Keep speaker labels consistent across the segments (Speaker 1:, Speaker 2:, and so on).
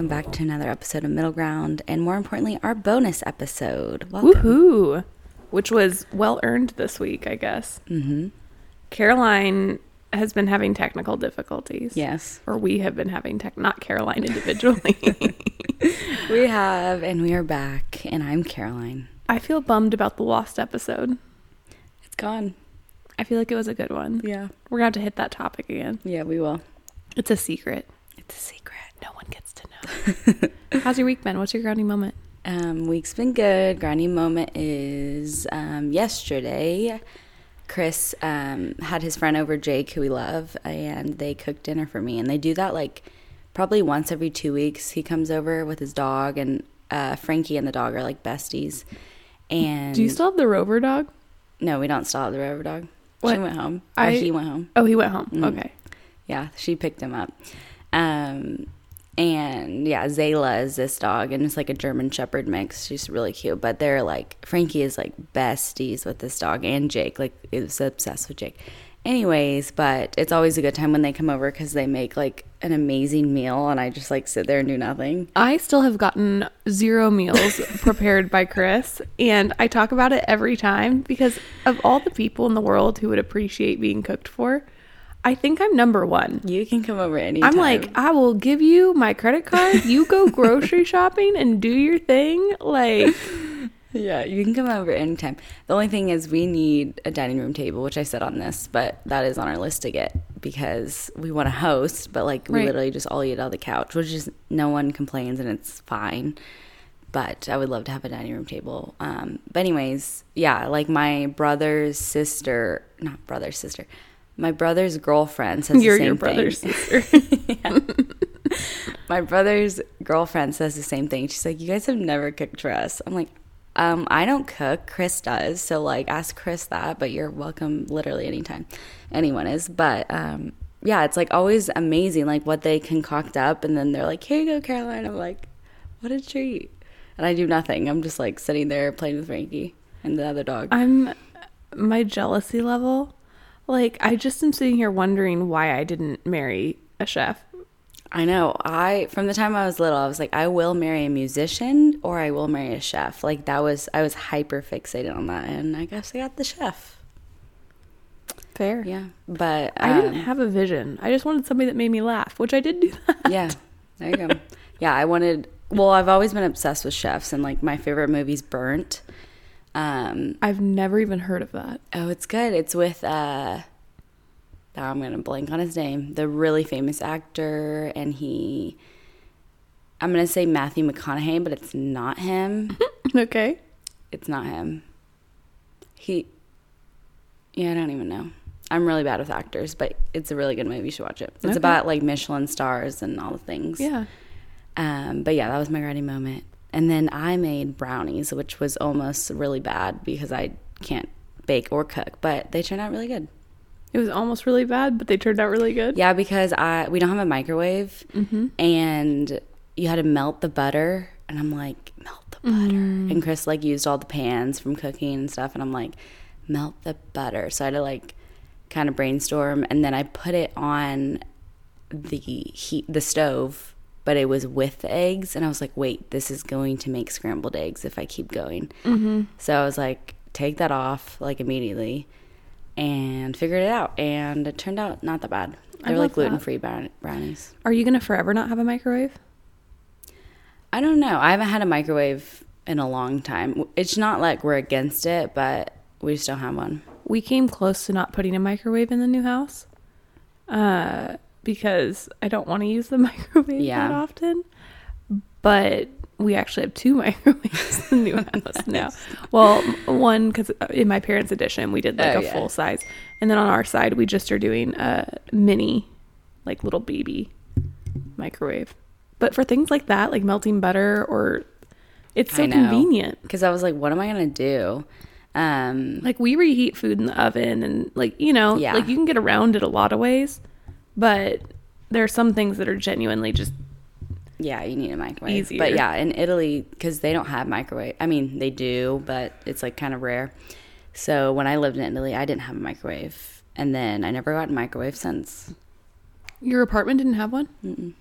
Speaker 1: welcome back to another episode of Middle Ground, and more importantly, our bonus episode. Welcome.
Speaker 2: Woohoo! Which was well earned this week, I guess.
Speaker 1: Mm-hmm.
Speaker 2: Caroline has been having technical difficulties.
Speaker 1: Yes,
Speaker 2: Or we have been having tech, not Caroline individually.
Speaker 1: we have, and we are back, and I'm Caroline.
Speaker 2: I feel bummed about the lost episode.
Speaker 1: It's gone.
Speaker 2: I feel like it was a good one.
Speaker 1: Yeah,
Speaker 2: We're gonna have to hit that topic again.
Speaker 1: yeah, we will.
Speaker 2: It's a secret.
Speaker 1: It's a secret.
Speaker 2: No one gets to know. How's your week been? What's your grounding moment?
Speaker 1: Um, week's been good. Grounding moment is um, yesterday. Chris um, had his friend over, Jake, who we love, and they cooked dinner for me. And they do that like probably once every two weeks. He comes over with his dog, and uh, Frankie and the dog are like besties. And
Speaker 2: Do you still have the Rover dog?
Speaker 1: No, we don't still have the rover dog. She went home. Or
Speaker 2: I-
Speaker 1: he went home.
Speaker 2: Oh, he went home.
Speaker 1: Mm.
Speaker 2: Okay.
Speaker 1: Yeah, she picked him up. Um, and yeah, Zayla is this dog, and it's like a German Shepherd mix. She's really cute, but they're like Frankie is like besties with this dog, and Jake like is obsessed with Jake. Anyways, but it's always a good time when they come over because they make like an amazing meal, and I just like sit there and do nothing.
Speaker 2: I still have gotten zero meals prepared by Chris, and I talk about it every time because of all the people in the world who would appreciate being cooked for. I think I'm number one.
Speaker 1: You can come over anytime.
Speaker 2: I'm like, I will give you my credit card. You go grocery shopping and do your thing. Like,
Speaker 1: Yeah, you can come over anytime. The only thing is, we need a dining room table, which I said on this, but that is on our list to get because we want to host, but like we
Speaker 2: Right.
Speaker 1: literally just all eat on the couch, which is no one complains and it's fine. But I would love to have a dining room table. Um, but anyways, yeah, like my brother's sister, not brother's sister, my brother's girlfriend says
Speaker 2: you're
Speaker 1: the same
Speaker 2: your brother's
Speaker 1: thing.
Speaker 2: sister.
Speaker 1: My brother's girlfriend says the same thing. She's like, "You guys have never cooked for us." I'm like, um, "I don't cook. Chris does. So like, ask Chris that. But you're welcome, literally anytime. Anyone is. But um, yeah, it's like always amazing, like what they concoct up, and then they're like, "Here you go, Caroline." I'm like, "What a treat!" And I do nothing. I'm just like sitting there playing with Frankie and the other dog.
Speaker 2: I'm my jealousy level. Like, I just am sitting here wondering why I didn't marry a chef.
Speaker 1: I know. I from the time I was little, I was like, I will marry a musician or I will marry a chef. Like that was I was hyper fixated on that, and I guess I got the chef.
Speaker 2: Fair.
Speaker 1: Yeah, but
Speaker 2: I didn't
Speaker 1: um,
Speaker 2: have a vision. I just wanted somebody that made me laugh, which I did do that.
Speaker 1: yeah, there you go. yeah, I wanted. Well, I've always been obsessed with chefs, and like my favorite movie's Burnt. Um,
Speaker 2: I've never even heard of that.
Speaker 1: oh, it's good. It's with uh, oh, I'm gonna blank on his name. The really famous actor, and he. I'm gonna say Matthew McConaughey, but it's not him.
Speaker 2: okay.
Speaker 1: It's not him. He. Yeah, I don't even know. I'm really bad with actors, but it's a really good movie. You should watch it. It's
Speaker 2: Okay.
Speaker 1: about like Michelin stars and all the things.
Speaker 2: Yeah.
Speaker 1: Um, but yeah, that was my writing moment. And then I made brownies, which was almost really bad because I can't bake or cook, but they turned out really good.
Speaker 2: It was almost really bad, but they turned out really good.
Speaker 1: Yeah, because I we don't have a microwave,
Speaker 2: Mm-hmm.
Speaker 1: and you had to melt the butter, and I'm like, melt the butter.
Speaker 2: Mm.
Speaker 1: And Chris like used all the pans from cooking and stuff, and I'm like, melt the butter. So I had to like kind of brainstorm, and then I put it on the heat, the stove, but it was with the eggs, and I was like, wait, this is going to make scrambled eggs if I keep going.
Speaker 2: Mm-hmm.
Speaker 1: So I was like, take that off like immediately and figured it out. And it turned out not that bad. They're like gluten free brownies.
Speaker 2: Are you gonna forever not have a microwave?
Speaker 1: I don't know. I haven't had a microwave in a long time. It's not like we're against it, but we just don't have one.
Speaker 2: We came close to not putting a microwave in the new house, uh, because I don't want to use the microwave
Speaker 1: Yeah.
Speaker 2: that often. But we actually have two microwaves in the new house now. Well, one because in my parents' edition we did like
Speaker 1: Oh,
Speaker 2: a
Speaker 1: yeah.
Speaker 2: full size, and then on our side we just are doing a mini, like little baby microwave. But for things like that, like melting butter or it's so convenient.
Speaker 1: Because I was like, what am I going to do? Um,
Speaker 2: Like we reheat food in the oven and like, you know,
Speaker 1: Yeah.
Speaker 2: like you can get around it a lot of ways, but there are some things that are genuinely just
Speaker 1: yeah, you need a microwave.
Speaker 2: Easier.
Speaker 1: But yeah, in Italy, because they don't have microwave. I mean, they do, but it's like kind of rare. So when I lived in Italy, I didn't have a microwave. And then I never got a microwave since.
Speaker 2: your apartment didn't have one.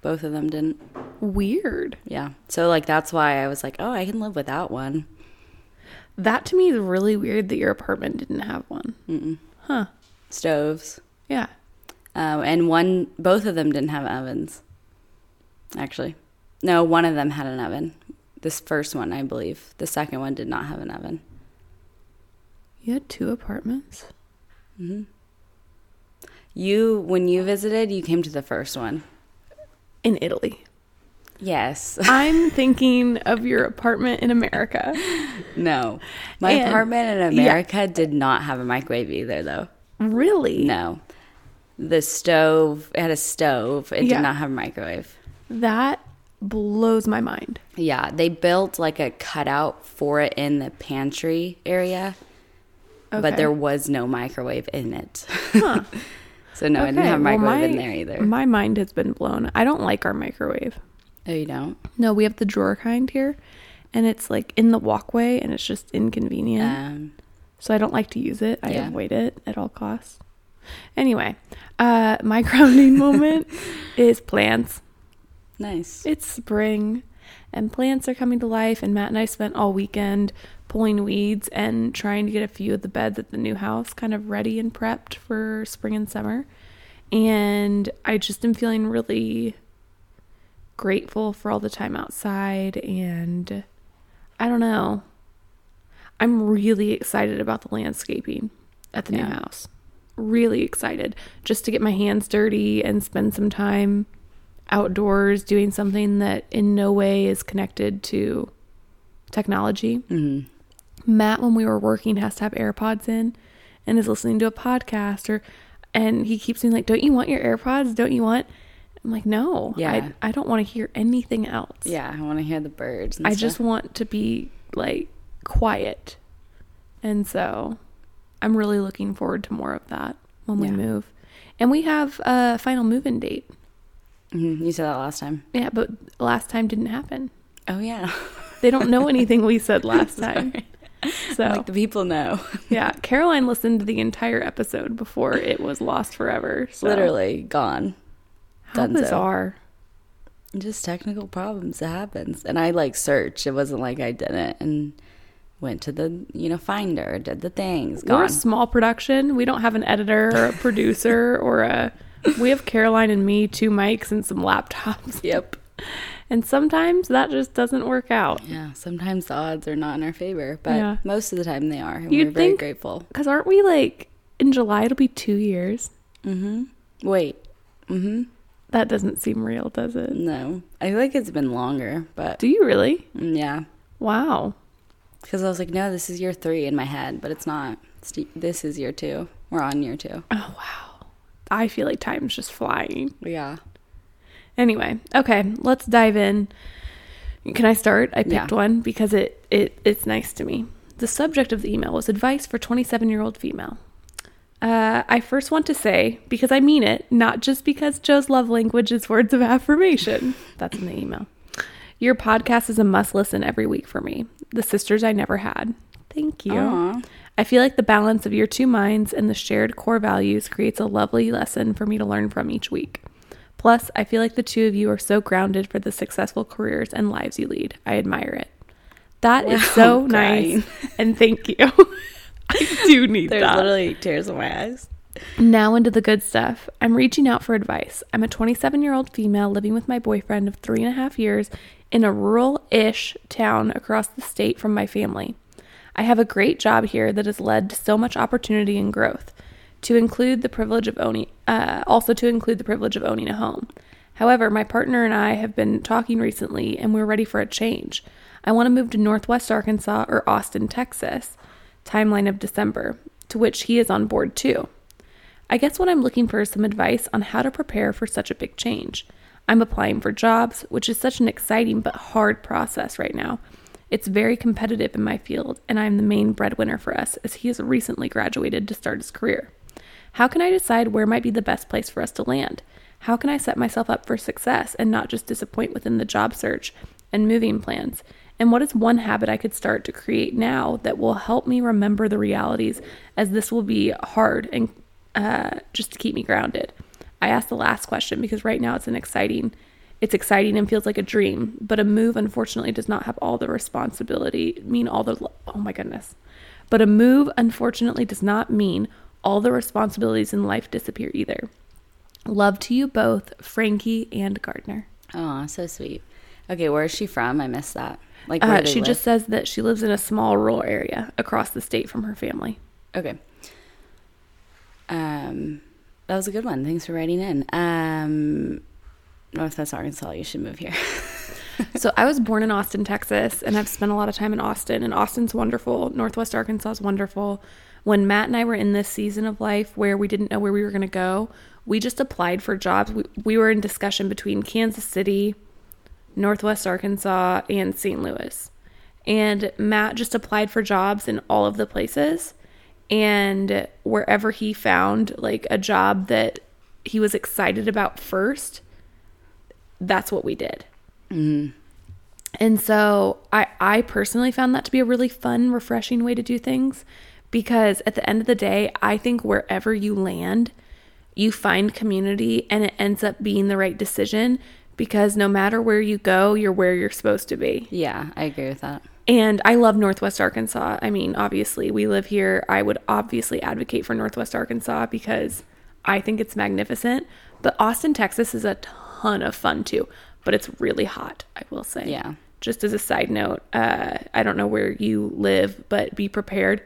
Speaker 1: Both of them didn't.
Speaker 2: Weird.
Speaker 1: Yeah. So like that's why I was like, oh, I can live without one.
Speaker 2: That to me is really weird that your apartment didn't have one. Huh.
Speaker 1: Stoves.
Speaker 2: Yeah.
Speaker 1: Um, and one, both of them didn't have ovens. Actually, no, one of them had an oven. This first one, I believe. The second one did not have an oven.
Speaker 2: You had two apartments? Hmm.
Speaker 1: You, when you visited, you came to the first one.
Speaker 2: In Italy.
Speaker 1: Yes.
Speaker 2: I'm thinking of your apartment in America.
Speaker 1: no. My
Speaker 2: And-
Speaker 1: apartment in
Speaker 2: yeah.
Speaker 1: America did not have a microwave either, though.
Speaker 2: Really?
Speaker 1: No. The stove, it had a stove. It
Speaker 2: Yeah.
Speaker 1: did not have a microwave.
Speaker 2: That blows my mind.
Speaker 1: Yeah, they built like a cutout for it in the pantry area,
Speaker 2: Okay.
Speaker 1: but there was no microwave in it.
Speaker 2: Huh.
Speaker 1: so no, I didn't have a
Speaker 2: well,
Speaker 1: microwave in there either.
Speaker 2: My mind has been blown. I don't like our microwave.
Speaker 1: oh, you don't?
Speaker 2: No, we have the drawer kind here, and it's like in the walkway, and it's just inconvenient.
Speaker 1: Um,
Speaker 2: so I don't like to use it. I
Speaker 1: Yeah.
Speaker 2: avoid it at all costs. Anyway, uh, my grounding moment is plants.
Speaker 1: nice.
Speaker 2: It's spring, and plants are coming to life. And Matt and I spent all weekend pulling weeds and trying to get a few of the beds at the new house kind of ready and prepped for spring and summer. And I just am feeling really grateful for all the time outside. And I don't know. I'm really excited about the landscaping at the new house. Really excited just to get my hands dirty and spend some time outdoors doing something that in no way is connected to technology.
Speaker 1: hmm
Speaker 2: Matt, when we were working, has to have AirPods in and is listening to a podcast or and he keeps being like, Don't you want your AirPods? Don't you want I'm like, No.
Speaker 1: Yeah.
Speaker 2: I I don't want to hear anything else.
Speaker 1: Yeah, I want to hear the birds. And
Speaker 2: I
Speaker 1: stuff.
Speaker 2: just want to be like quiet. And so I'm really looking forward to more of that when we
Speaker 1: Yeah.
Speaker 2: move. And we have a final move in date.
Speaker 1: Mhm, You said that last time.
Speaker 2: Yeah, but last time didn't happen.
Speaker 1: Oh yeah.
Speaker 2: They don't know anything we said last time. So,
Speaker 1: like the people know.
Speaker 2: yeah, Caroline listened to the entire episode before it was lost forever. So.
Speaker 1: Literally gone.
Speaker 2: How
Speaker 1: Dunzo.
Speaker 2: bizarre.
Speaker 1: Just technical problems. It happens. And I like search. It wasn't like I didn't and went to the you know finder, did the things.
Speaker 2: We're a small production. We don't have an editor or a producer or a. We have Caroline and me, two mics, and some laptops.
Speaker 1: Yep.
Speaker 2: And sometimes that just doesn't work out.
Speaker 1: Yeah, sometimes the odds are not in our favor, but
Speaker 2: Yeah.
Speaker 1: most of the time they are. And
Speaker 2: You'd
Speaker 1: we're very
Speaker 2: think-
Speaker 1: grateful.
Speaker 2: Because aren't we like in July? It'll be two years.
Speaker 1: Mm-hmm. Wait. Mm-hmm.
Speaker 2: That doesn't seem real, does it?
Speaker 1: No. I feel like it's been longer, but
Speaker 2: Do you really?
Speaker 1: mm, yeah.
Speaker 2: Wow.
Speaker 1: Because I was like, no, this is year three in my head, but it's not. It's, this is year two. We're on year two.
Speaker 2: Oh wow. I feel like time's just flying.
Speaker 1: Yeah.
Speaker 2: Anyway, okay, let's dive in. Can I start? I picked
Speaker 1: Yeah.
Speaker 2: one because it, it it's nice to me. The subject of the email was advice for 27 year old female. Uh, I first want to say, because I mean it, not just because Joe's love language is words of affirmation. That's in the email. Your podcast is a must listen every week for me. The sisters I never had. Thank you.
Speaker 1: Aw.
Speaker 2: I feel like the balance of your two minds and the shared core values creates a lovely lesson for me to learn from each week. Plus, I feel like the two of you are so grounded for the successful careers and lives you lead. I admire it. That is
Speaker 1: Wow,
Speaker 2: so
Speaker 1: I'm
Speaker 2: nice. And thank you. I do need
Speaker 1: There's
Speaker 2: that.
Speaker 1: There's literally tears in my eyes.
Speaker 2: Now into the good stuff. I'm reaching out for advice. I'm a 27 year old female living with my boyfriend of three and a half years in a rural ish town across the state from my family. I have a great job here that has led to so much opportunity and growth, to include the privilege of owning, uh, also to include the privilege of owning a home. However, my partner and I have been talking recently and we're ready for a change. I want to move to Northwest Arkansas or Austin, Texas, timeline of December, to which he is on board too. I guess what I'm looking for is some advice on how to prepare for such a big change. I'm applying for jobs, which is such an exciting but hard process right now. It's very competitive in my field, and I'm the main breadwinner for us as he has recently graduated to start his career. How can I decide where might be the best place for us to land? How can I set myself up for success and not just disappoint within the job search and moving plans? And what is one habit I could start to create now that will help me remember the realities as this will be hard and uh, just to keep me grounded? I asked the last question because right now it's an exciting It's exciting and feels like a dream, but a move unfortunately does not have all the responsibility, mean all the oh my goodness. But a move unfortunately does not mean all the responsibilities in life disappear either. Love to you both, Frankie and Gardner.
Speaker 1: Oh, so sweet. Okay, where is she from? I missed that. Like, where
Speaker 2: Uh, she
Speaker 1: live?
Speaker 2: just says that she lives in a small rural area across the state from her family.
Speaker 1: Okay. Um, that was a good one. Thanks for writing in. Um, Arkansas, you should move here.
Speaker 2: so I was born in Austin, Texas, and I've spent a lot of time in Austin. And Austin's wonderful. Northwest Arkansas is wonderful. When Matt and I were in this season of life where we didn't know where we were going to go, we just applied for jobs. We, we were in discussion between Kansas City, Northwest Arkansas, and St. Louis. And Matt just applied for jobs in all of the places. And wherever he found like a job that he was excited about first, that's what we did. Mm-hmm. And so I, I personally found that to be a really fun, refreshing way to do things because at the end of the day, I think wherever you land, you find community and it ends up being the right decision because no matter where you go, you're where you're supposed to be.
Speaker 1: yeah, I agree with that.
Speaker 2: And I love Northwest Arkansas. I mean, obviously, we live here. I would obviously advocate for Northwest Arkansas because I think it's magnificent. But Austin, Texas is a ton of fun too. But it's really hot, I will say.
Speaker 1: Yeah.
Speaker 2: Just as a side note, uh, I don't know where you live, but be prepared.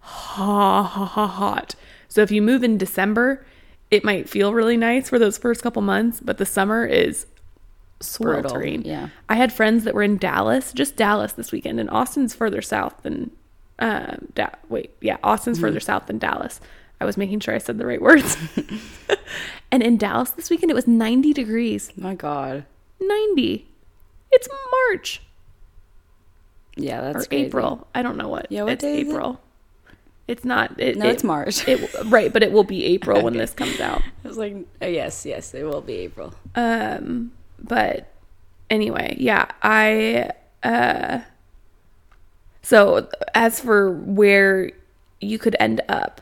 Speaker 2: Ha ha ha hot. So if you move in December, it might feel really nice for those first couple months, but the summer is
Speaker 1: Brutal,
Speaker 2: sweltering.
Speaker 1: yeah.
Speaker 2: I had friends that were in Dallas, just Dallas this weekend, and Austin's further south than, uh, da- wait, yeah, Austin's further south than Dallas. I was making sure I said the right words. and in Dallas this weekend, it was 90 degrees.
Speaker 1: My God.
Speaker 2: 90. It's March
Speaker 1: Yeah, that's
Speaker 2: or
Speaker 1: crazy.
Speaker 2: April. I don't know what.
Speaker 1: Yeah, what
Speaker 2: it's
Speaker 1: day is it?
Speaker 2: April. It's not. It,
Speaker 1: No,
Speaker 2: it-
Speaker 1: it's March.
Speaker 2: It, right, but it will be April when this comes out.
Speaker 1: I was like, oh, yes, yes, it will be April.
Speaker 2: Um, but anyway, yeah, I uh so as for where you could end up,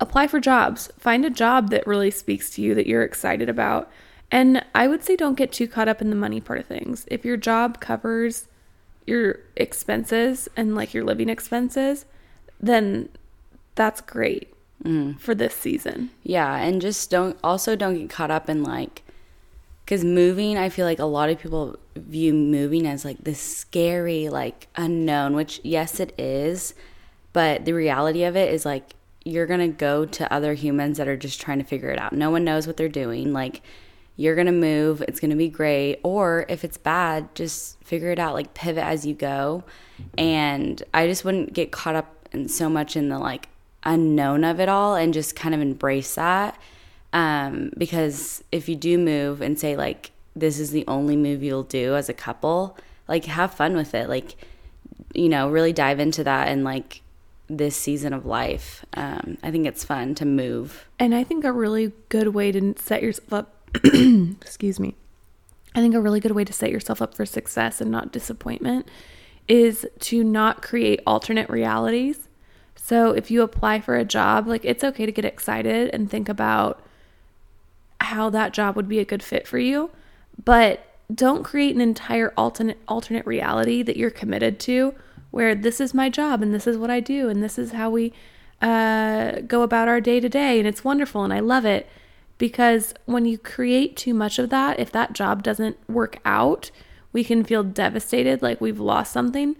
Speaker 2: apply for jobs. Find a job that really speaks to you that you're excited about. And I would say don't get too caught up in the money part of things. If your job covers your expenses and like your living expenses, then that's great for this season.
Speaker 1: Yeah, and just don't also don't get caught up in like cuz moving, I feel like a lot of people view moving as like this scary like unknown, which yes it is, but the reality of it is like you're to go to other humans that are just trying to figure it out. No one knows what they're doing. Like you're to move, it's to be great, or if it's bad, just figure it out, like pivot as you go. And I just wouldn't get caught up in so much in the like unknown of it all and just kind of embrace that um, because if you do move and say like this is the only move you'll do as a couple like have fun with it. Like you know really dive into that and like this season of life. Um, i think it's fun to move.
Speaker 2: And I think a really good way to set yourself up, excuse me, I think a really good way to set yourself up for success and not disappointment is to not create alternate realities. So if you apply for a job, like it's okay to get excited and think about how that job would be a good fit for you, but don't create an entire alternate alternate reality that you're committed to where this is my job and this is what I do and this is how we uh, go about our day to day and it's wonderful and I love it because when you create too much of that if that job doesn't work out we can feel devastated like we've lost something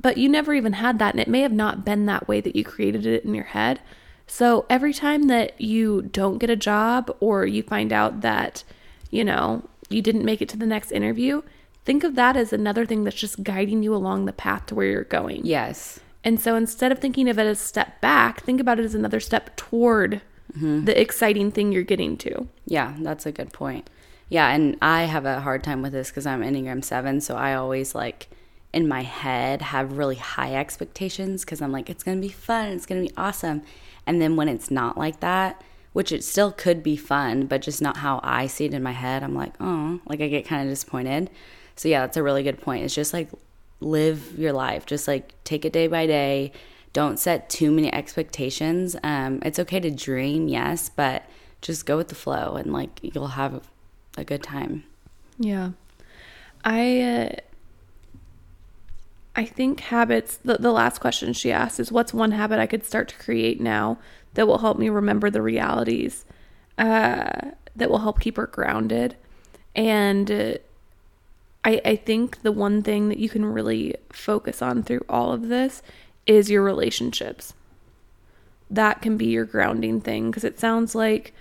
Speaker 2: but you never even had that and it may have not been that way that you created it in your head so every time that you don't get a job or you find out that you know you didn't make it to the next interview think of that as another thing that's just guiding you along the path to where you're going
Speaker 1: yes
Speaker 2: and so instead of thinking of it as a step back, think about it as another step toward mm-hmm. the exciting thing you're getting to.
Speaker 1: Yeah, that's a good point. Yeah, and I have a hard time with this because I'm Enneagram 7, so I always like in my head have really high expectations because I'm like, it's going to be fun, it's going to be awesome. And then when it's not like that, which it still could be fun, but just not how I see it in my head, I'm like, oh, like I get kind of disappointed. So, yeah, that's a really good point. It's just like live your life, just like take it day by day. Don't set too many expectations. Um, it's okay to dream, yes, but just go with the flow and like you'll have a good time.
Speaker 2: Yeah. I uh, I think habits the, the last question she asked is what's one habit I could start to create now that will help me remember the realities uh, that will help keep her grounded. And uh, I I think the one thing that you can really focus on through all of this is your relationships. That can be your grounding thing because it sounds like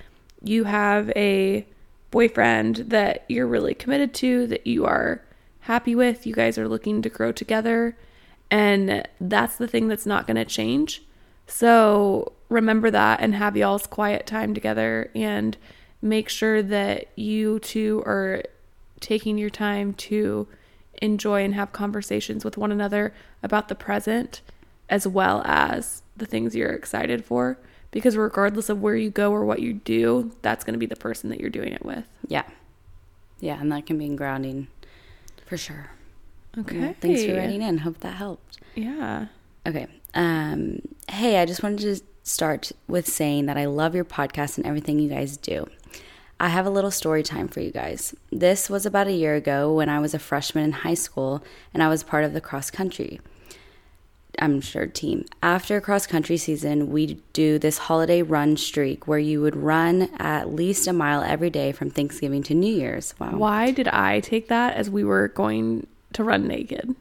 Speaker 2: you have a boyfriend that you're really committed to, that you are happy with, you guys are looking to grow together, and that's the thing that's not going to change. So remember that and have y'all's quiet time together and make sure that you two are taking your time to enjoy and have conversations with one another about the present as well as the things you're excited for because regardless of where you go or what you do, that's going to be the person that you're doing it with.
Speaker 1: Yeah. Yeah, and that can be grounding for sure.
Speaker 2: Okay.
Speaker 1: Thanks for writing in. Hope that helped.
Speaker 2: Yeah.
Speaker 1: Okay. Um, hey, I just wanted to start with saying that I love your podcast and everything you guys do. I have a little story time for you guys. This was about a year ago when I was a freshman in high school and I was part of the cross country. I'm sure team. After cross country season, we do this holiday run streak where you would run at least a mile every day from Thanksgiving to New Year's. Wow.
Speaker 2: Why did I take that as we were going to run naked?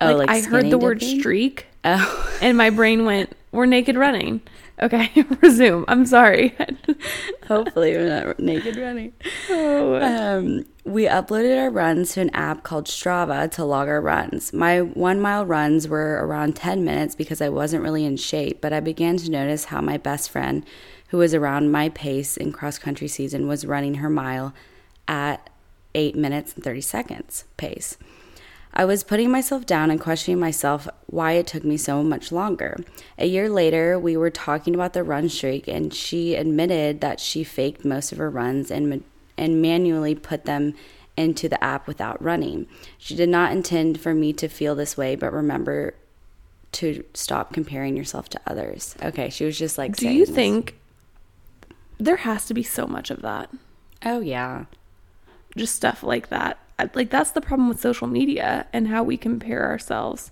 Speaker 1: Oh,
Speaker 2: like, I heard the word streak
Speaker 1: Oh,
Speaker 2: and my brain went, "We're naked running." Okay, resume. I'm sorry.
Speaker 1: hopefully we're not naked running.
Speaker 2: oh,
Speaker 1: Um, we uploaded our runs to an app called Strava to log our runs. My one mile runs were around 10 minutes because I wasn't really in shape, but I began to notice how my best friend, who was around my pace in cross country season, was running her mile at 8 minutes and 30 seconds pace. I was putting myself down and questioning myself why it took me so much longer. A year later, we were talking about the run streak, and she admitted that she faked most of her runs and, and manually put them into the app without running. She did not intend for me to feel this way, but remember to stop comparing yourself to others. Okay, she was just like,
Speaker 2: do
Speaker 1: saying
Speaker 2: you
Speaker 1: this.
Speaker 2: think there has to be so much of that?
Speaker 1: Oh, yeah.
Speaker 2: Just stuff like that. Like that's the problem with social media and how we compare ourselves.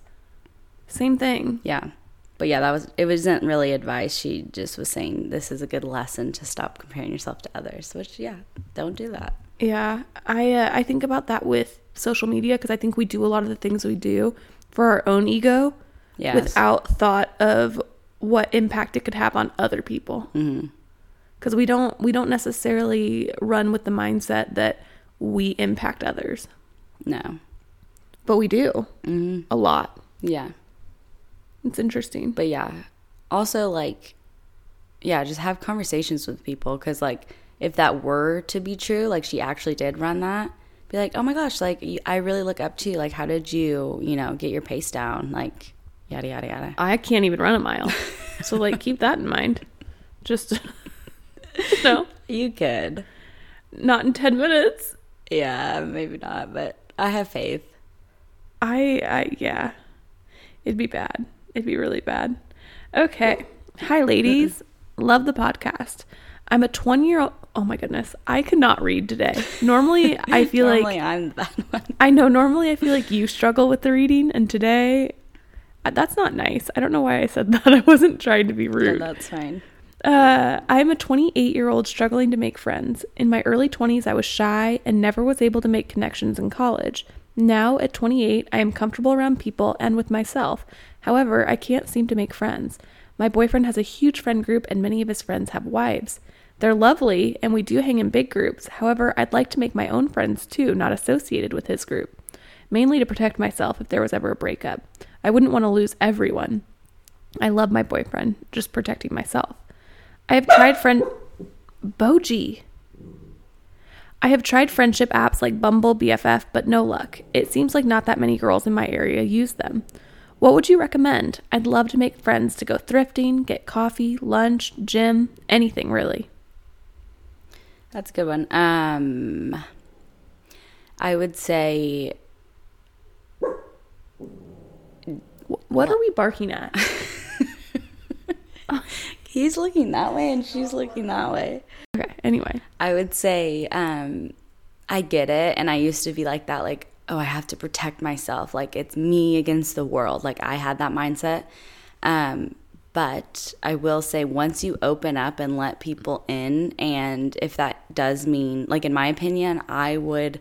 Speaker 2: Same thing.
Speaker 1: Yeah. But yeah, that was it wasn't really advice. She just was saying this is a good lesson to stop comparing yourself to others, which yeah, don't do that.
Speaker 2: Yeah, I uh, I think about that with social media because I think we do a lot of the things we do for our own ego
Speaker 1: Yes.
Speaker 2: without thought of what impact it could have on other people.
Speaker 1: Mhm.
Speaker 2: Because we don't we don't necessarily run with the mindset that we impact others,
Speaker 1: No.
Speaker 2: but we do
Speaker 1: Mhm.
Speaker 2: a lot.
Speaker 1: Yeah.
Speaker 2: It's interesting.
Speaker 1: But yeah, also like yeah, just have conversations with people cuz like if that were to be true, like she actually did run that, be like, "Oh my gosh, like I really look up to you. Like how did you, you know, get your pace down?" Like yada yada yada.
Speaker 2: I can't even run a mile, so like keep that in mind. Just no,
Speaker 1: You could.
Speaker 2: not in ten minutes.
Speaker 1: Yeah, maybe not, but I have faith.
Speaker 2: I, I, yeah, it'd be bad. It'd be really bad. Okay. Hi, ladies. Love the podcast. I'm a 20 year old. Oh my goodness. I could not read today. Normally, I feel
Speaker 1: Normally
Speaker 2: like,
Speaker 1: I'm the bad one.
Speaker 2: I know, normally I feel like you struggle with the reading, and today, uh, that's not nice. I don't know why I said that. I wasn't trying to be rude.
Speaker 1: that's fine.
Speaker 2: Uh, I'm a 28 year old struggling to make friends. In my early 20s, I was shy and never was able to make connections in college. Now, at 28, I am comfortable around people and with myself. However, I can't seem to make friends. My boyfriend has a huge friend group, and many of his friends have wives. They're lovely, and we do hang in big groups. However, I'd like to make my own friends too, not associated with his group, mainly to protect myself if there was ever a breakup. I wouldn't want to lose everyone. I love my boyfriend, just protecting myself. I have tried friend Boji. I have tried friendship apps like Bumble, BFF, but no luck. It seems like not that many girls in my area use them. What would you recommend? I'd love to make friends to go thrifting, get coffee, lunch, gym, anything really.
Speaker 1: That's a good one. Um, I would say
Speaker 2: What are we barking at?
Speaker 1: he's looking that way and she's looking that way.
Speaker 2: Okay, anyway.
Speaker 1: I would say um, I get it. And I used to be like that, like, oh, I have to protect myself. Like, it's me against the world. Like, I had that mindset. Um, but I will say, once you open up and let people in, and if that does mean, like, in my opinion, I would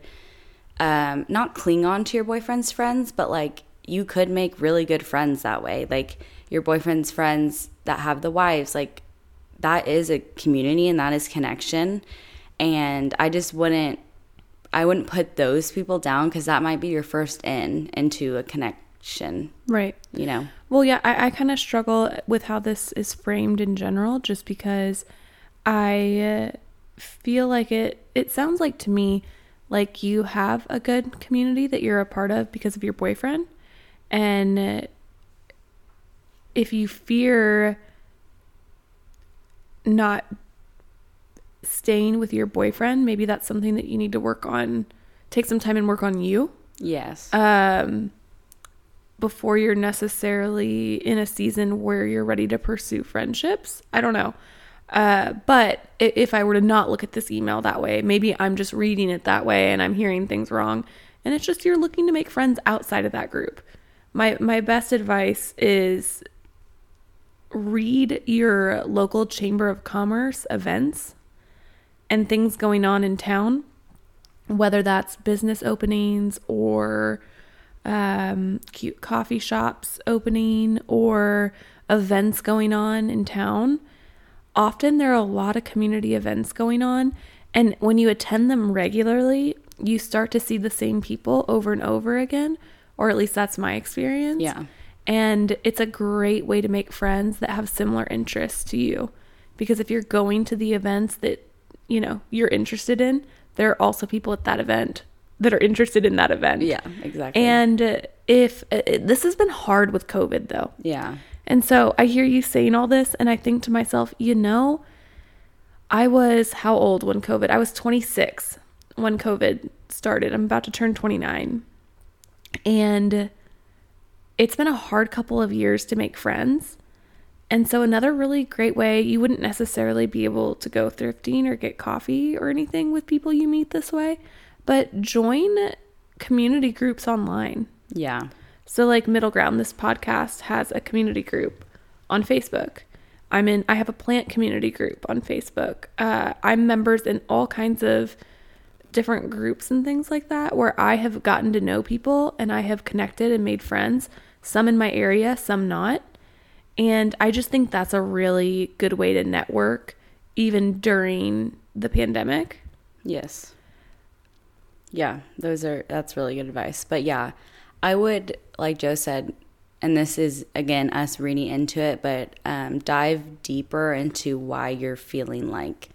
Speaker 1: um, not cling on to your boyfriend's friends, but like, you could make really good friends that way. Like, your boyfriend's friends that have the wives, like, that is a community and that is connection. And I just wouldn't I wouldn't put those people down because that might be your first in into a connection.
Speaker 2: Right.
Speaker 1: You know?
Speaker 2: Well, yeah, I, I kind of struggle with how this is framed in general just because I uh, feel like it, it sounds like to me like you have a good community that you're a part of because of your boyfriend. And uh, if you fear not staying with your boyfriend, maybe that's something that you need to work on. Take some time and work on you.
Speaker 1: Yes.
Speaker 2: Um, before you're necessarily in a season where you're ready to pursue friendships. I don't know. Uh, but if I were to not look at this email that way, maybe I'm just reading it that way and I'm hearing things wrong. And it's just you're looking to make friends outside of that group. My my best advice is read your local chamber of commerce events and things going on in town, whether that's business openings or um, cute coffee shops opening or events going on in town. Often there are a lot of community events going on, and when you attend them regularly, you start to see the same people over and over again, or at least that's my experience.
Speaker 1: Yeah.
Speaker 2: And it's a great way to make friends that have similar interests to you. Because if you're going to the events that you know you're interested in there are also people at that event that are interested in that event.
Speaker 1: Yeah exactly.
Speaker 2: And if uh, this has been hard with covid though.
Speaker 1: Yeah.
Speaker 2: And so i hear you saying all this and i think to myself you know i was how old when covid? I was 26 when covid started. I'm about to turn 29 and it's been a hard couple of years to make friends and so, another really great way, you wouldn't necessarily be able to go thrifting or get coffee or anything with people you meet this way, but join community groups online.
Speaker 1: Yeah.
Speaker 2: So, like Middle Ground, this podcast has a community group on Facebook. I'm in, I have a plant community group on Facebook. Uh, I'm members in all kinds of different groups and things like that where I have gotten to know people and I have connected and made friends, some in my area, some not. And I just think that's a really good way to network even during the pandemic.
Speaker 1: Yes. Yeah, those are that's really good advice. But yeah, I would like Joe said, and this is again us reading into it, but um, dive deeper into why you're feeling like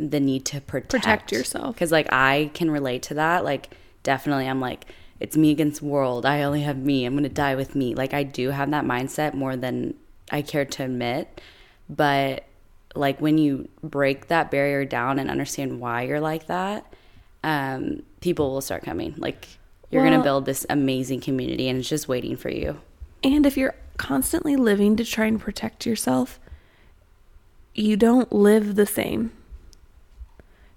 Speaker 1: the need to protect,
Speaker 2: protect yourself.
Speaker 1: Because like I can relate to that. Like definitely, I'm like it's me against world. I only have me. I'm to die with me. Like I do have that mindset more than I care to admit. But like when you break that barrier down and understand why you're like that, um, people will start coming. Like you're well, going to build this amazing community and it's just waiting for you.
Speaker 2: And if you're constantly living to try and protect yourself, you don't live the same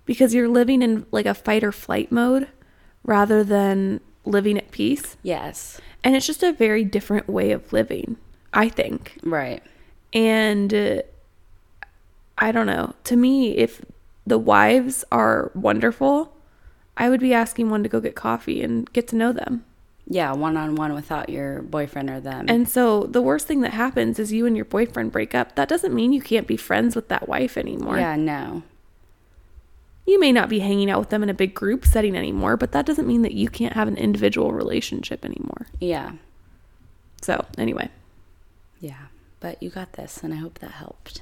Speaker 2: because you're living in like a fight or flight mode rather than living at peace.
Speaker 1: Yes.
Speaker 2: And it's just a very different way of living, I think.
Speaker 1: Right.
Speaker 2: And uh, I don't know. To me, if the wives are wonderful, I would be asking one to go get coffee and get to know them.
Speaker 1: Yeah, one on one without your boyfriend or them.
Speaker 2: And so the worst thing that happens is you and your boyfriend break up. That doesn't mean you can't be friends with that wife anymore.
Speaker 1: Yeah, no.
Speaker 2: You may not be hanging out with them in a big group setting anymore, but that doesn't mean that you can't have an individual relationship anymore.
Speaker 1: Yeah.
Speaker 2: So, anyway.
Speaker 1: Yeah, but you got this, and I hope that helped.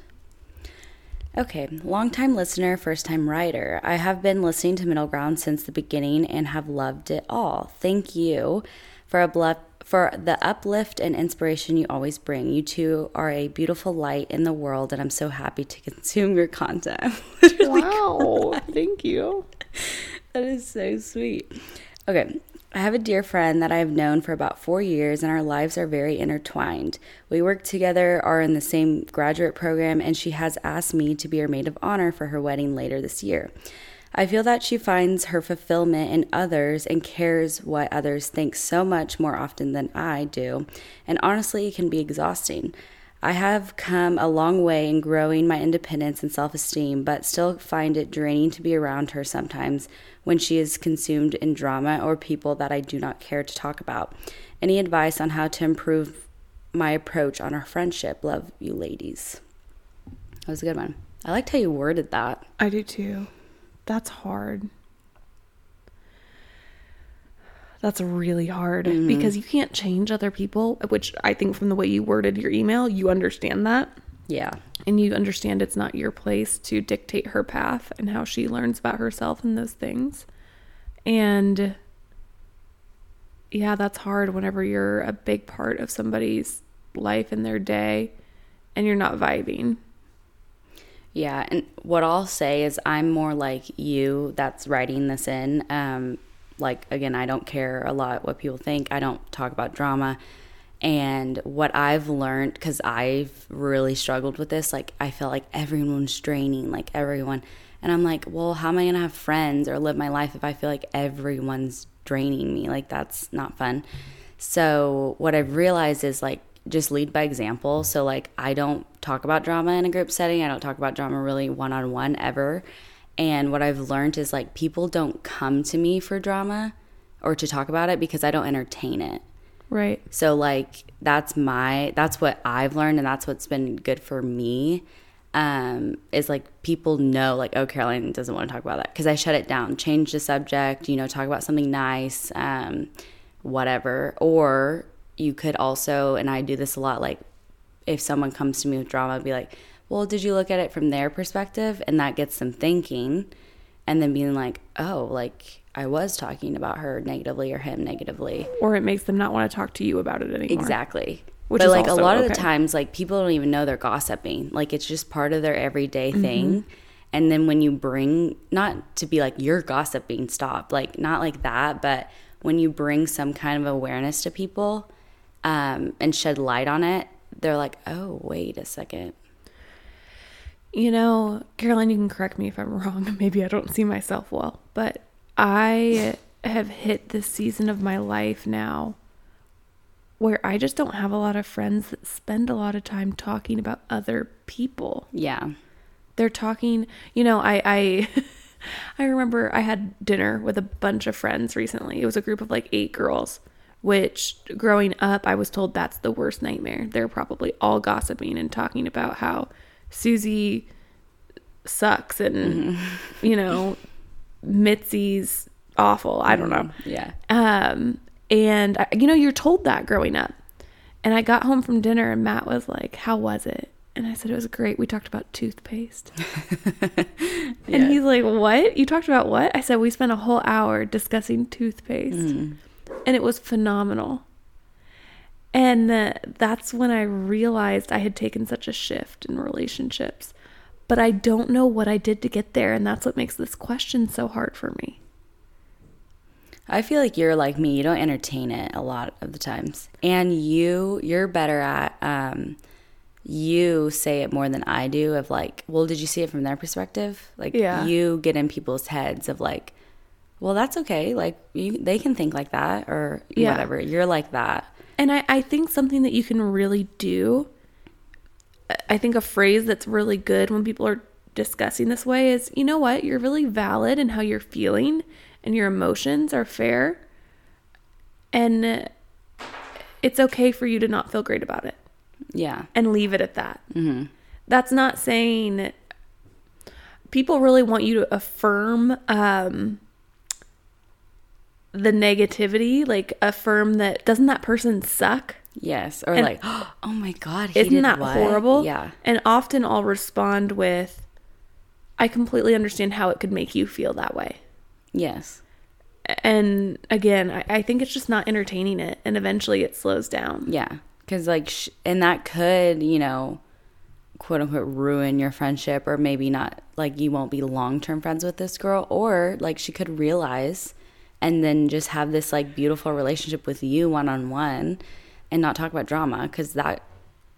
Speaker 1: Okay, long-time listener, first time writer. I have been listening to Middle Ground since the beginning and have loved it all. Thank you for a bluff for the uplift and inspiration you always bring. You two are a beautiful light in the world, and I'm so happy to consume your content.
Speaker 2: wow, thank you.
Speaker 1: that is so sweet. Okay, I have a dear friend that I have known for about four years, and our lives are very intertwined. We work together, are in the same graduate program, and she has asked me to be her maid of honor for her wedding later this year. I feel that she finds her fulfillment in others and cares what others think so much more often than I do, and honestly, it can be exhausting. I have come a long way in growing my independence and self esteem, but still find it draining to be around her sometimes when she is consumed in drama or people that I do not care to talk about. Any advice on how to improve my approach on our friendship? Love you, ladies. That was a good one. I liked how you worded that.
Speaker 2: I do too. That's hard. That's really hard
Speaker 1: Mm-hmm.
Speaker 2: because you can't change other people, which I think from the way you worded your email, you understand that.
Speaker 1: Yeah.
Speaker 2: And you understand it's not your place to dictate her path and how she learns about herself and those things. And yeah, that's hard whenever you're a big part of somebody's life and their day and you're not vibing.
Speaker 1: Yeah, and what I'll say is I'm more like you that's writing this in. Um, like again, I don't care a lot what people think. I don't talk about drama. And what I've learned, because I've really struggled with this, like I feel like everyone's draining, like everyone. And I'm like, well, how am I gonna have friends or live my life if I feel like everyone's draining me? Like that's not fun. So what I've realized is like just lead by example. So like I don't talk about drama in a group setting. I don't talk about drama really one on one ever. And what I've learned is like people don't come to me for drama or to talk about it because I don't entertain it.
Speaker 2: Right.
Speaker 1: So like that's my that's what I've learned and that's what's been good for me. Um, is like people know like oh Caroline doesn't want to talk about that because I shut it down, change the subject, you know, talk about something nice, um, whatever. Or you could also, and I do this a lot, like if someone comes to me with drama, I'd be like, well, did you look at it from their perspective? And that gets them thinking and then being like, oh, like I was talking about her negatively or him negatively.
Speaker 2: Or it makes them not want to talk to you about it anymore.
Speaker 1: Exactly.
Speaker 2: Which
Speaker 1: but
Speaker 2: is
Speaker 1: like a
Speaker 2: also
Speaker 1: lot of the times, like people don't even know they're gossiping. Like it's just part of their everyday
Speaker 2: Mm-hmm.
Speaker 1: thing. And then when you bring, not to be like you're gossiping, stop, like not like that, but when you bring some kind of awareness to people um, and shed light on it, they're like, oh, wait a second.
Speaker 2: You know, Caroline, you can correct me if I'm wrong. Maybe I don't see myself well, but I have hit this season of my life now where I just don't have a lot of friends that spend a lot of time talking about other people.
Speaker 1: Yeah.
Speaker 2: They're talking, you know, I I I remember I had dinner with a bunch of friends recently. It was a group of like 8 girls, which growing up I was told that's the worst nightmare. They're probably all gossiping and talking about how Susie sucks and mm-hmm. you know, Mitzi's awful. I don't know.
Speaker 1: Mm, yeah.
Speaker 2: Um, and I, you know, you're told that growing up. And I got home from dinner and Matt was like, "How was it?" And I said it was great. We talked about toothpaste. And he's like, "What? You talked about what?" I said we spent a whole hour discussing toothpaste. Mm. And it was phenomenal. And uh, that's when I realized I had taken such a shift in relationships. But I don't know what I did to get there, and that's what makes this question so hard for me.
Speaker 1: I feel like you're like me. You don't entertain it a lot of the times. And you, you're better at, um, you say it more than I do of like, well, did you see it from their perspective? Like,
Speaker 2: Yeah.
Speaker 1: you get in people's heads of like, well, that's okay. Like, you, they can think like that or
Speaker 2: Yeah.
Speaker 1: whatever. You're like that.
Speaker 2: And I, I think something that you can really do, I think a phrase that's really good when people are discussing this way is, you know what, you're really valid in how you're feeling and your emotions are fair. And it's okay for you to not feel great about it
Speaker 1: Yeah.
Speaker 2: and leave it at that. That's not saying people really want you to affirm um, the negativity, like affirm that doesn't that person suck?
Speaker 1: Yes. Or
Speaker 2: And-
Speaker 1: like, oh my God,
Speaker 2: Isn't that
Speaker 1: what?
Speaker 2: horrible?
Speaker 1: Yeah.
Speaker 2: And often I'll respond with, I completely understand how it could make you feel that way.
Speaker 1: Yes.
Speaker 2: And again, I, I think it's just not entertaining it. And eventually it slows down.
Speaker 1: Yeah. Cause like, sh- and that could, you know, quote unquote ruin your friendship or maybe not like you won't be long term friends with this girl or like she could realize and then just have this like beautiful relationship with you one on one and not talk about drama because that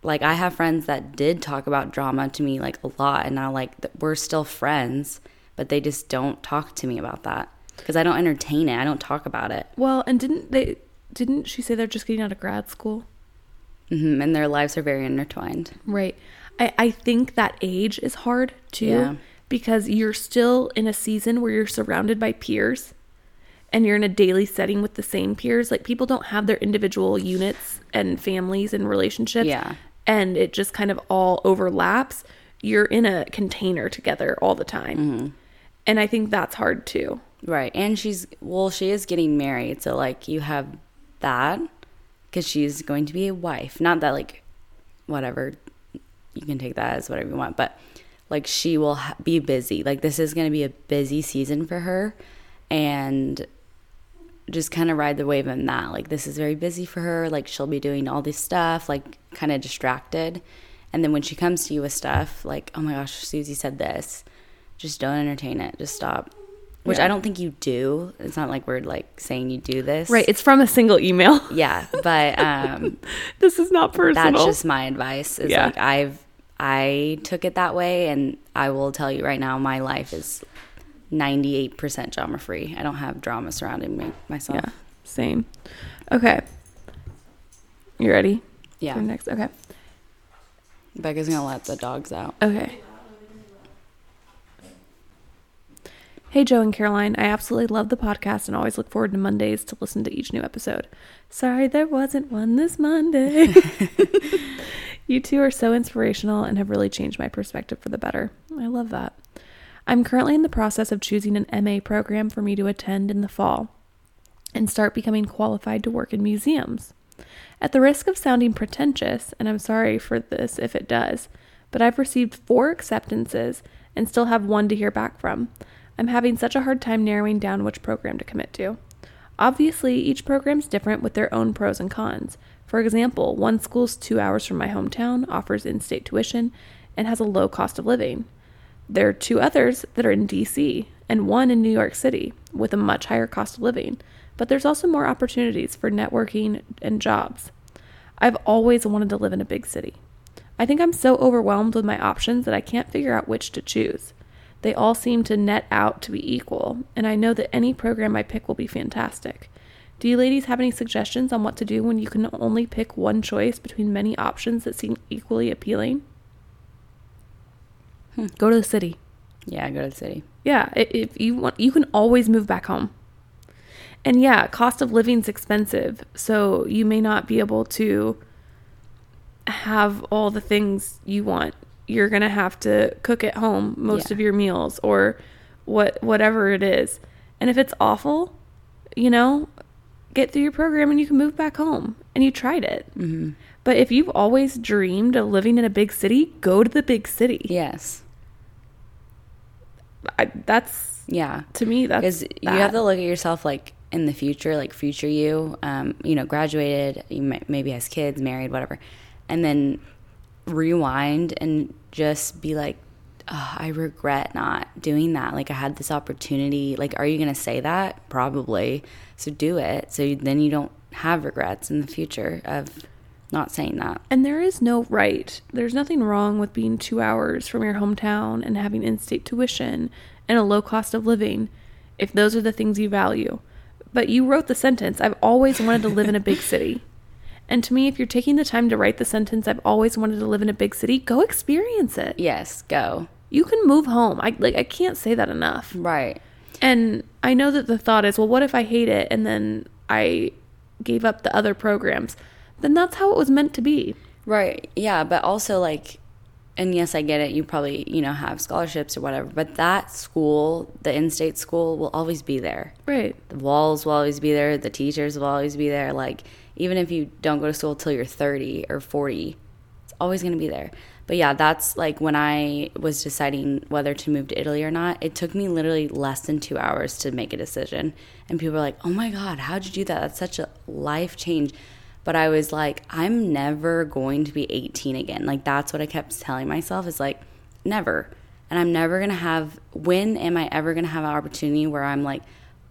Speaker 1: like I have friends that did talk about drama to me like a lot and now like we're still friends but they just don't talk to me about that because I don't entertain it. I don't talk about it.
Speaker 2: Well, and didn't they? Didn't she say they're just getting out of grad school?
Speaker 1: mm-hmm, And their lives are very intertwined.
Speaker 2: Right. I, I think that age is hard too
Speaker 1: Yeah.
Speaker 2: because you're still in a season where you're surrounded by peers and you're in a daily setting with the same peers. Like people don't have their individual units and families and relationships.
Speaker 1: Yeah.
Speaker 2: And it just kind of all overlaps. You're in a container together all the time.
Speaker 1: Mm-hmm.
Speaker 2: And I think that's hard too.
Speaker 1: Right. And she's, well, she is getting married. So, like, you have that because she's going to be a wife. Not that, like, whatever, you can take that as whatever you want, but like, she will ha- be busy. Like, this is going to be a busy season for her. And just kind of ride the wave in that. Like, this is very busy for her. Like, she'll be doing all this stuff, like, kind of distracted. And then when she comes to you with stuff, like, oh my gosh, Susie said this, just don't entertain it. Just stop. Which
Speaker 2: Yeah.
Speaker 1: I don't think you do. It's not like we're like saying you do this.
Speaker 2: Right. It's from a single email.
Speaker 1: Yeah. But um,
Speaker 2: this is not personal.
Speaker 1: that's just my advice. Is
Speaker 2: Yeah.
Speaker 1: like I've, I took it that way. And I will tell you right now, my life is 98% drama free. I don't have drama surrounding me myself.
Speaker 2: Yeah, same. Okay. You ready?
Speaker 1: Yeah.
Speaker 2: Next. Okay.
Speaker 1: Becca's going to let the dogs out.
Speaker 2: Okay. Hey, Joe and Caroline. I absolutely love the podcast and always look forward to Mondays to listen to each new episode. Sorry there wasn't one this Monday. you two are so inspirational and have really changed my perspective for the better. I love that. I'm currently in the process of choosing an MA program for me to attend in the fall and start becoming qualified to work in museums. At the risk of sounding pretentious, and I'm sorry for this if it does, but I've received four acceptances and still have one to hear back from. I'm having such a hard time narrowing down which program to commit to. Obviously, each program's different with their own pros and cons. For example, one school's two hours from my hometown, offers in state tuition, and has a low cost of living. There are two others that are in DC and one in New York City with a much higher cost of living, but there's also more opportunities for networking and jobs. I've always wanted to live in a big city. I think I'm so overwhelmed with my options that I can't figure out which to choose. They all seem to net out to be equal, and I know that any program I pick will be fantastic. Do you ladies have any suggestions on what to do when you can only pick one choice between many options that seem equally appealing? Go to the city.
Speaker 1: Yeah, go to the city.
Speaker 2: Yeah, if you want, you can always move back home. And yeah, cost of living's expensive, so you may not be able to have all the things you want. You're gonna have to cook at home most
Speaker 1: Yeah.
Speaker 2: of your meals, or what whatever it is. And if it's awful, you know, get through your program and you can move back home. And you tried it. Mm-hmm. But if you've always dreamed of living in a big city, go to the big city.
Speaker 1: Yes.
Speaker 2: I, that's
Speaker 1: Yeah.
Speaker 2: to me that's
Speaker 1: because you have to look at yourself like in the future like future you um, you know graduated you may, maybe has kids married whatever and then rewind and just be like oh, i regret not doing that like i had this opportunity like are you going to say that probably so do it so you, then you don't have regrets in the future of not saying that
Speaker 2: And there is no right. There's nothing wrong with being two hours from your hometown and having in state tuition and a low cost of living if those are the things you value. But you wrote the sentence I've always wanted to live in a big city. And to me, if you're taking the time to write the sentence I've always wanted to live in a big city, go experience it.
Speaker 1: yes go
Speaker 2: You can move home. I like I can't say that enough.
Speaker 1: right
Speaker 2: And I know that the thought is, well, what if I hate it and then I gave up the other programs? Then that's how it was meant to be.
Speaker 1: Right. Yeah, but also like and yes, I get it. You probably, you know, have scholarships or whatever, but that school, the in-state school will always be there.
Speaker 2: Right.
Speaker 1: The walls will always be there, the teachers will always be there. Like even if you don't go to school till you're 30 or 40, it's always going to be there. But yeah, that's like when I was deciding whether to move to Italy or not, it took me literally less than 2 hours to make a decision. And people were like, "Oh my god, how'd you do that? That's such a life change." But I was like, I'm never going to be 18 again. Like, that's what I kept telling myself is like, never. And I'm never going to have, when am I ever going to have an opportunity where I'm like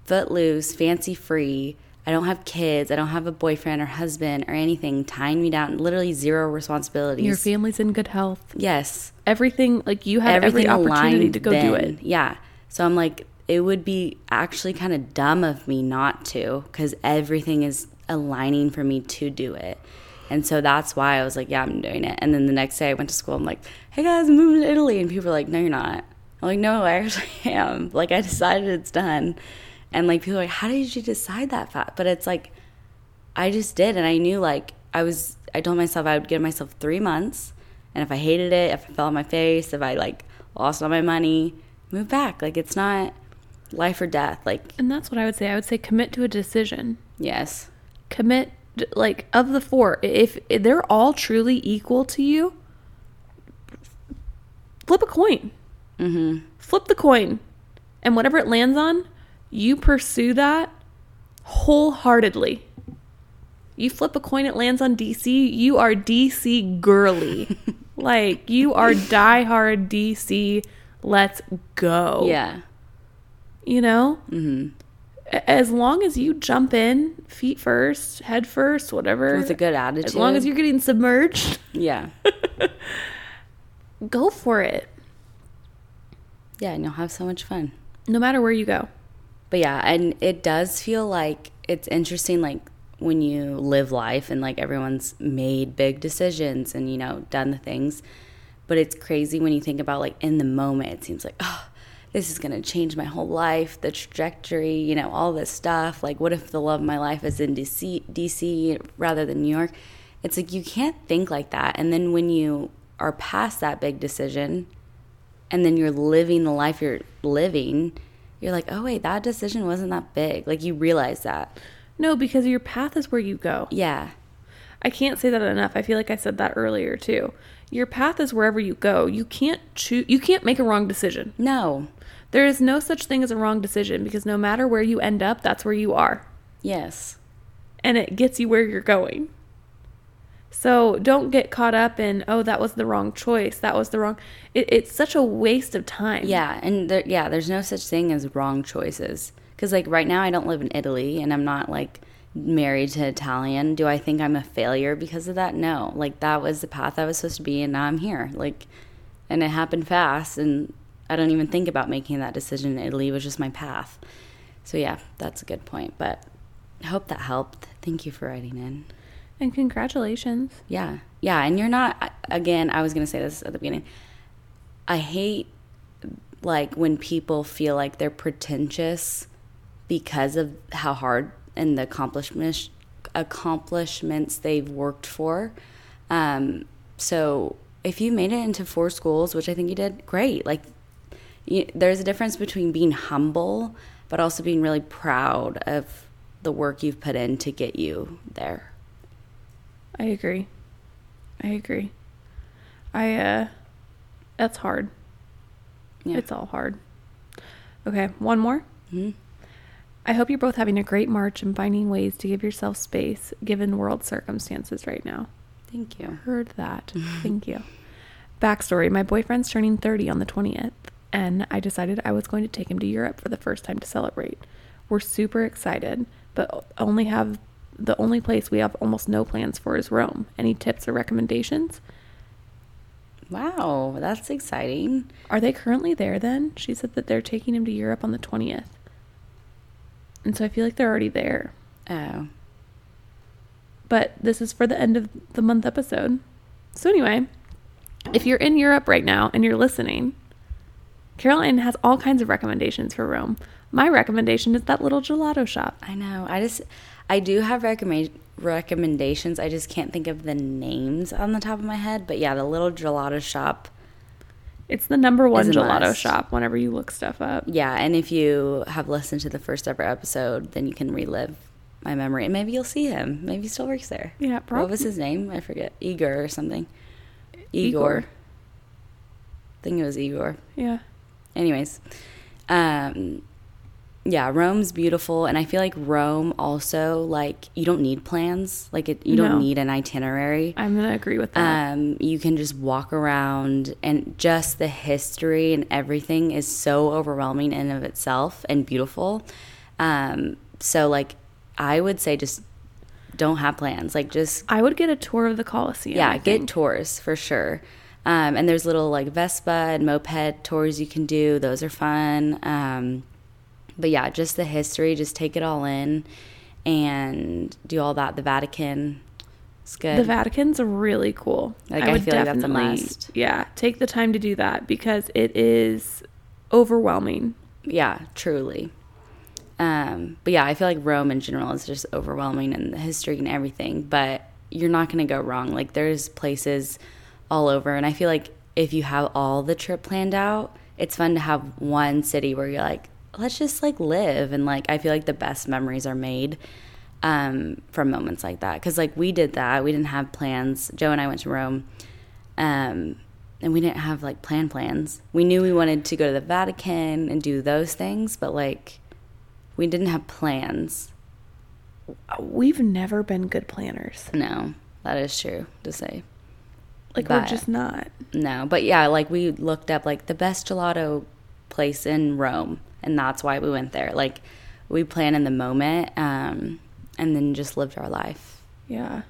Speaker 1: footloose, fancy free? I don't have kids. I don't have a boyfriend or husband or anything tying me down. Literally zero responsibilities.
Speaker 2: Your family's in good health.
Speaker 1: yes.
Speaker 2: Everything like you had every opportunity to go do it.
Speaker 1: Yeah. So I'm like, it would be actually kind of dumb of me not to because everything is aligning for me to do it. And so that's why I was like, yeah, I'm doing it. And then the next day I went to school. I'm like, hey guys, I'm moving to Italy. And people are like, no, you're not. I'm like, no, I actually am. Like, I decided it's done. And like, people are like, how did you decide that fast? But it's like, I just did. And I knew, like, I was, I told myself I would give myself three months. And if I hated it, if I fell on my face, if I like lost all my money, move back. Like, it's not life or death. Like,
Speaker 2: And that's what I would say. I would say commit to a decision.
Speaker 1: yes.
Speaker 2: Commit, like, of the four, if, if they're all truly equal to you, flip a coin.
Speaker 1: Mm-hmm.
Speaker 2: Flip the coin. And whatever it lands on, you pursue that wholeheartedly. You flip a coin, it lands on DC, you are DC girly. like, you are diehard DC. Let's go.
Speaker 1: Yeah.
Speaker 2: You know?
Speaker 1: Mm-hmm.
Speaker 2: As long as you jump in, feet first, head first, whatever.
Speaker 1: With a good attitude.
Speaker 2: As long as you're getting submerged,
Speaker 1: Yeah.
Speaker 2: go for it.
Speaker 1: Yeah, and you'll have so much fun.
Speaker 2: No matter where you go.
Speaker 1: But yeah, and it does feel like it's interesting, like when you live life and like everyone's made big decisions and, you know, done the things. But it's crazy when you think about like in the moment, it seems like, oh, this is going to change my whole life, the trajectory, you know, all this stuff. Like, what if the love of my life is in DC, DC rather than New York? It's like you can't think like that. And then when you are past that big decision, and then you're living the life you're living, you're like, oh, wait, that decision wasn't that big. Like, you realize that.
Speaker 2: No, because your path is where you go.
Speaker 1: Yeah.
Speaker 2: I can't say that enough. I feel like I said that earlier too. Your path is wherever you go. You can't choose you can't make a wrong decision.
Speaker 1: No.
Speaker 2: There is no such thing as a wrong decision because no matter where you end up, that's where you are.
Speaker 1: Yes.
Speaker 2: And it gets you where you're going. So don't get caught up in, oh, that was the wrong choice. That was the wrong. It, it's such a waste of time.
Speaker 1: Yeah. And there, yeah, there's no such thing as wrong choices. Because, like, right now I don't live in Italy and I'm not, like, married to Italian. Do I think I'm a failure because of that? No. Like, that was the path I was supposed to be and now I'm here. Like, and it happened fast and I don't even think about making that decision in Italy. It was just my path. So, yeah, that's a good point. But I hope that helped. Thank you for writing in.
Speaker 2: And congratulations.
Speaker 1: Yeah. Yeah. And you're not, again, I was going to say this at the beginning. I hate like when people feel like they're pretentious because of how hard and the accomplishments accomplishments they've worked for. Um, so if you made it into four schools, which I think you did, great. Like you, there's a difference between being humble, but also being really proud of the work you've put in to get you there.
Speaker 2: I agree. I agree. I uh that's hard.
Speaker 1: Yeah.
Speaker 2: It's all hard. Okay, one more.
Speaker 1: hmm
Speaker 2: I hope you're both having a great March and finding ways to give yourself space given world circumstances right now.
Speaker 1: Thank you.
Speaker 2: Heard that. Thank you. Backstory My boyfriend's turning 30 on the 20th, and I decided I was going to take him to Europe for the first time to celebrate. We're super excited, but only have the only place we have almost no plans for is Rome. Any tips or recommendations?
Speaker 1: Wow, that's exciting.
Speaker 2: Are they currently there then? She said that they're taking him to Europe on the 20th. And so I feel like they're already there.
Speaker 1: Oh,
Speaker 2: But this is for the end of the month episode. So, anyway, if you're in Europe right now and you're listening, Caroline has all kinds of recommendations for Rome. My recommendation is that little gelato shop.
Speaker 1: I know. I just, I do have recommend recommendations. I just can't think of the names on the top of my head. But yeah, the little gelato shop.
Speaker 2: It's the number one gelato
Speaker 1: must.
Speaker 2: shop whenever you look stuff up.
Speaker 1: Yeah, and if you have listened to the first ever episode, then you can relive my memory, and maybe you'll see him. Maybe he still works there.
Speaker 2: Yeah,
Speaker 1: What was his name? I forget. Igor or something.
Speaker 2: Igor.
Speaker 1: Igor. I think it was Igor.
Speaker 2: Yeah.
Speaker 1: anyways um yeah rome's beautiful and i feel like rome also like you don't need plans like it, you
Speaker 2: No.
Speaker 1: don't need an itinerary
Speaker 2: I'm going to agree with that.
Speaker 1: um you can just walk around and just the history and everything is so overwhelming in of itself and beautiful um so like i would say just don't have plans like just
Speaker 2: I would get a tour of the Colosseum.
Speaker 1: yeah get tours for sure Um, and there's little like Vespa and moped tours you can do. Those are fun. Um, but yeah, just the history, just take it all in and do all that. The Vatican, it's good.
Speaker 2: The Vatican's really cool.
Speaker 1: Like, I feel like that's a must.
Speaker 2: Yeah, take the time to do that because it is overwhelming.
Speaker 1: yeah, truly. Um, but yeah, I feel like Rome in general is just overwhelming and the history and everything. But you're not going to go wrong. Like there's places all over, and I feel like if you have all the trip planned out, it's fun to have one city where you're like, let's just like live, and like I feel like the best memories are made um, from moments like that. Because like we did that, we didn't have plans. Joe and I went to Rome. Um, and we didn't have like plan plans. We knew we wanted to go to the Vatican and do those things, but like we didn't have plans.
Speaker 2: We've never been good planners.
Speaker 1: No, that is true to say.
Speaker 2: Like we're just not.
Speaker 1: No, but yeah, like we looked up like the best gelato place in Rome, and that's why we went there. Like we plan in the moment, um, and then just lived our life
Speaker 2: Yeah.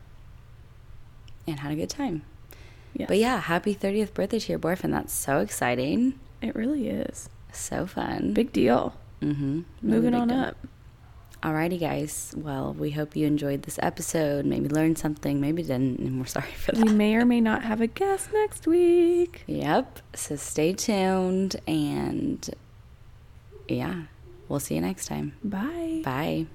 Speaker 1: and had a good time.
Speaker 2: Yes.
Speaker 1: But yeah, happy 30th birthday to your boyfriend. That's so exciting.
Speaker 2: It really is.
Speaker 1: So fun.
Speaker 2: Big deal.
Speaker 1: mm-hmm.
Speaker 2: Moving on up.
Speaker 1: Alrighty, guys. Well, we hope you enjoyed this episode. Maybe learned something, maybe didn't, and we're sorry for that.
Speaker 2: We may or may not have a guest next week.
Speaker 1: Yep. So stay tuned, and yeah, we'll see you next time.
Speaker 2: Bye.
Speaker 1: Bye.